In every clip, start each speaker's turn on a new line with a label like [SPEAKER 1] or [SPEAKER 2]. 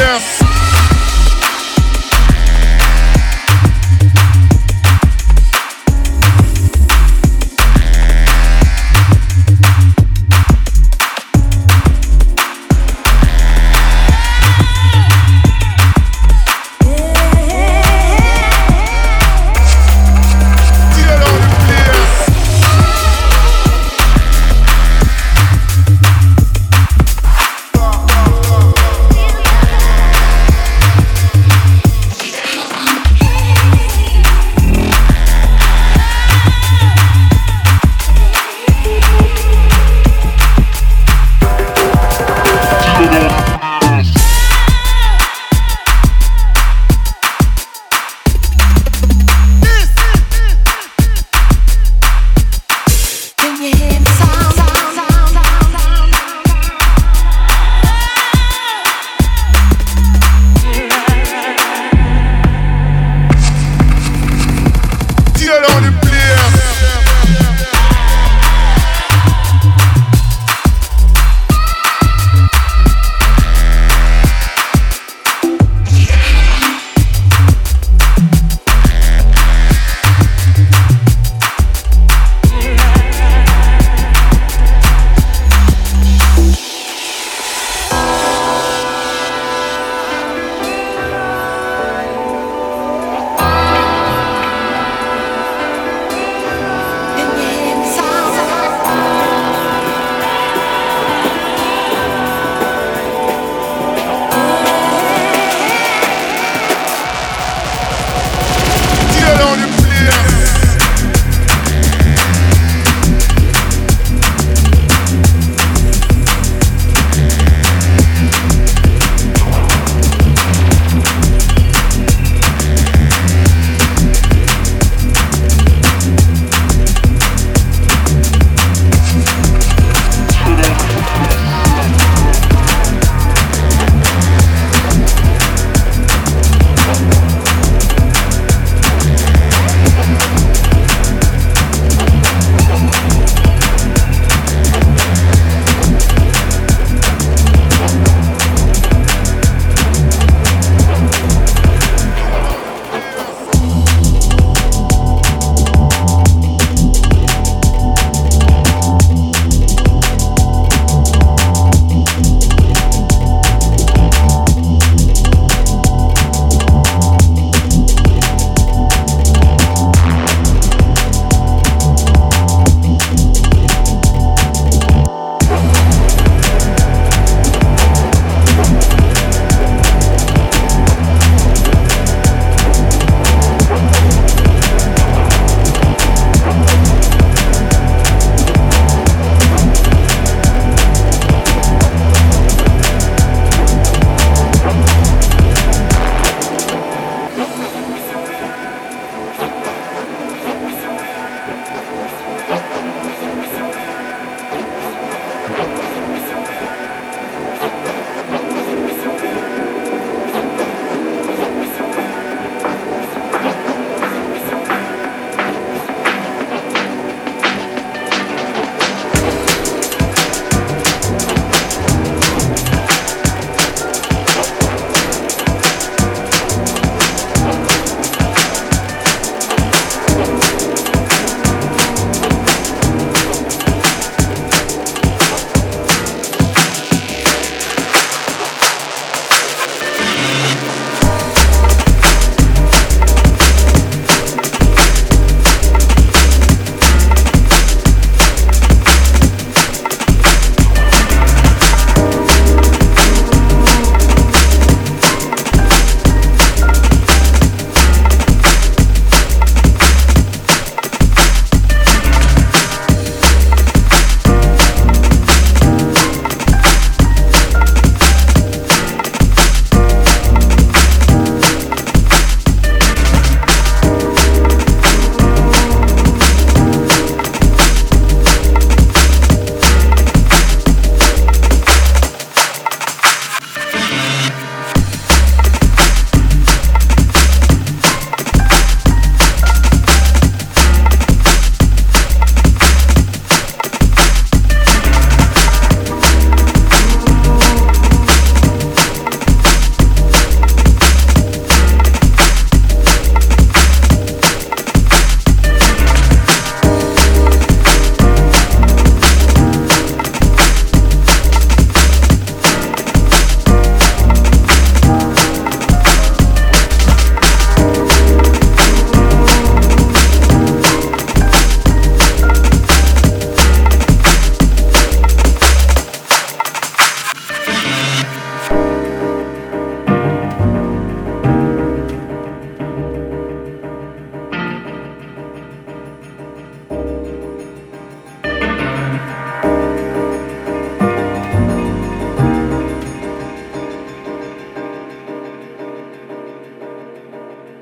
[SPEAKER 1] Россия!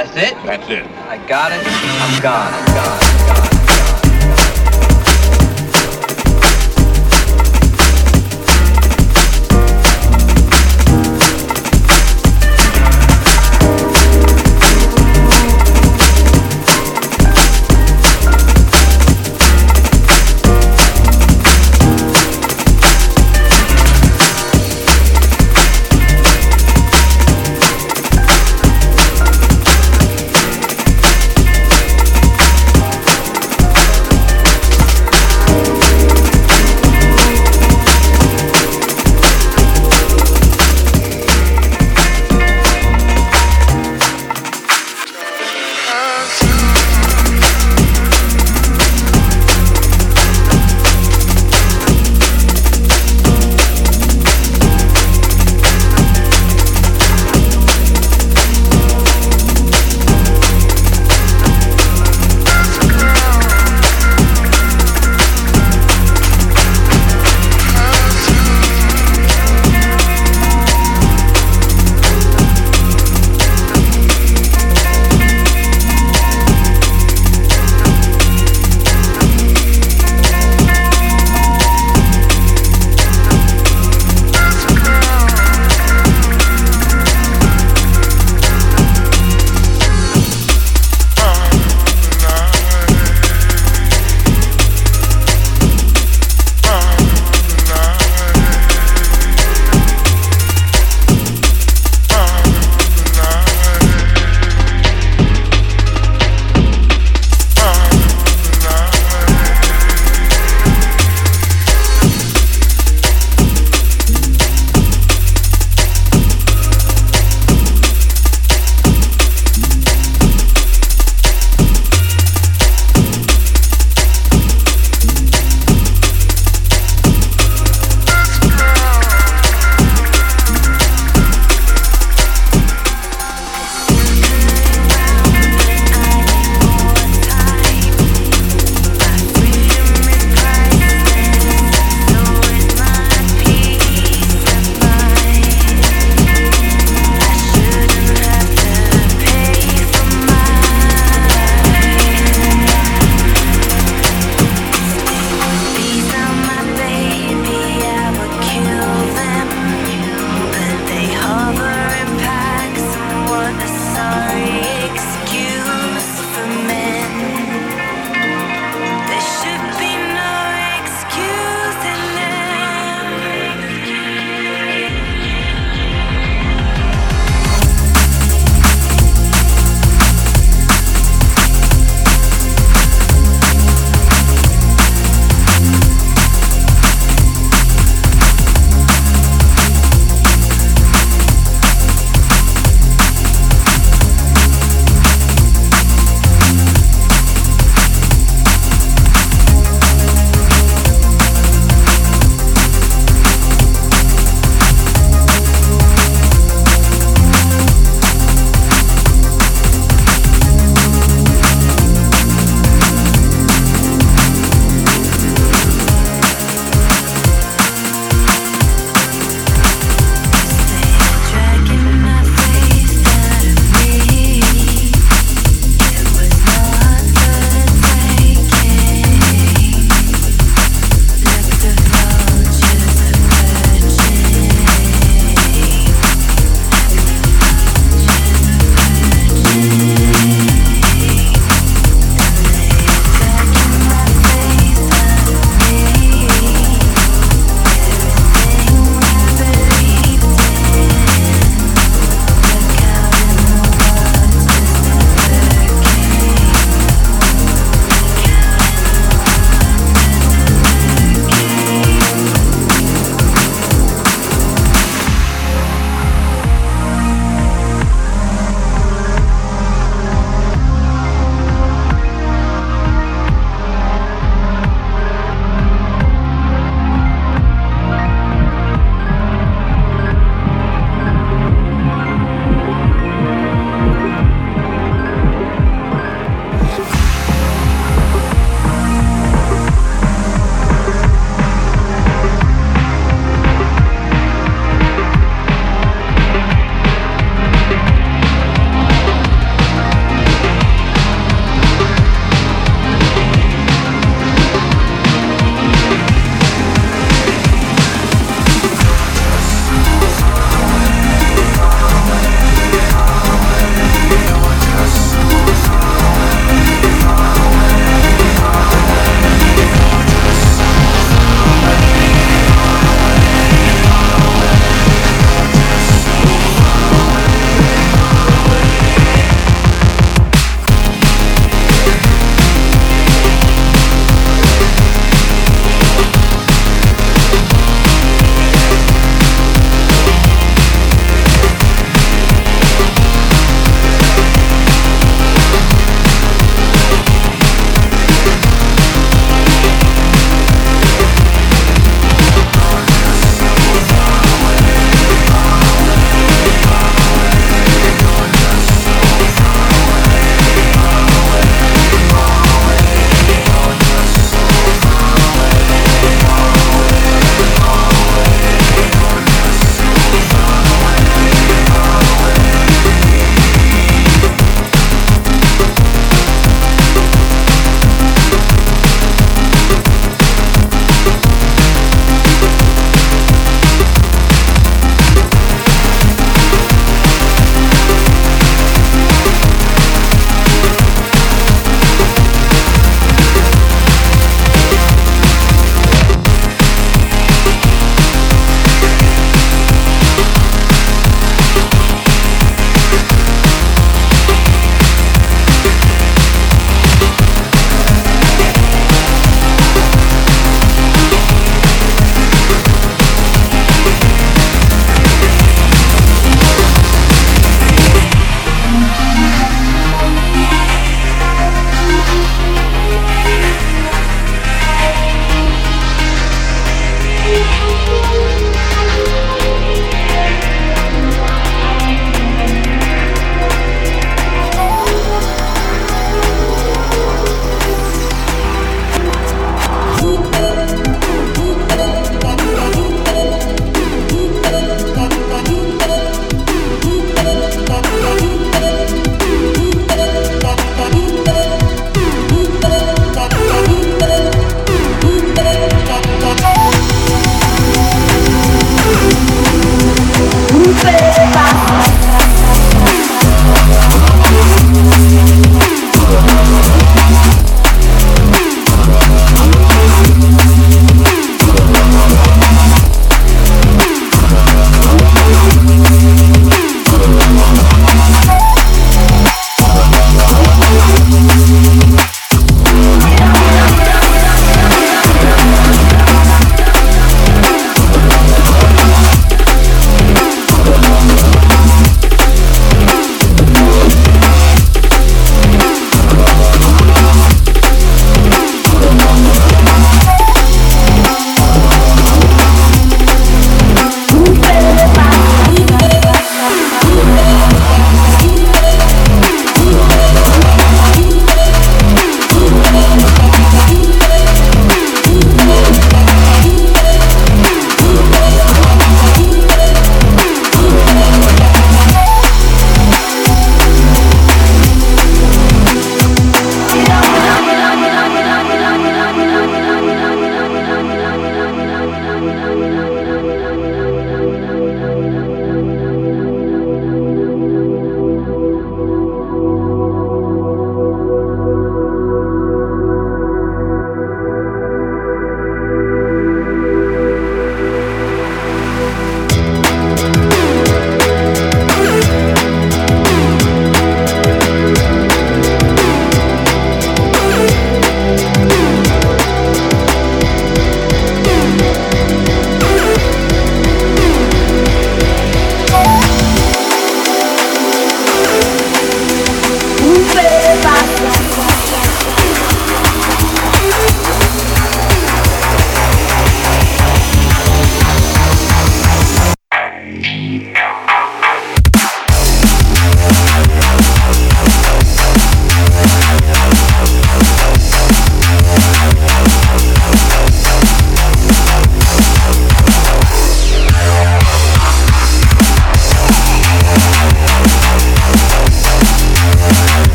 [SPEAKER 1] That's it?
[SPEAKER 2] That's it.
[SPEAKER 1] I got it. I'm gone. I'm gone.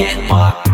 [SPEAKER 2] Get fucked.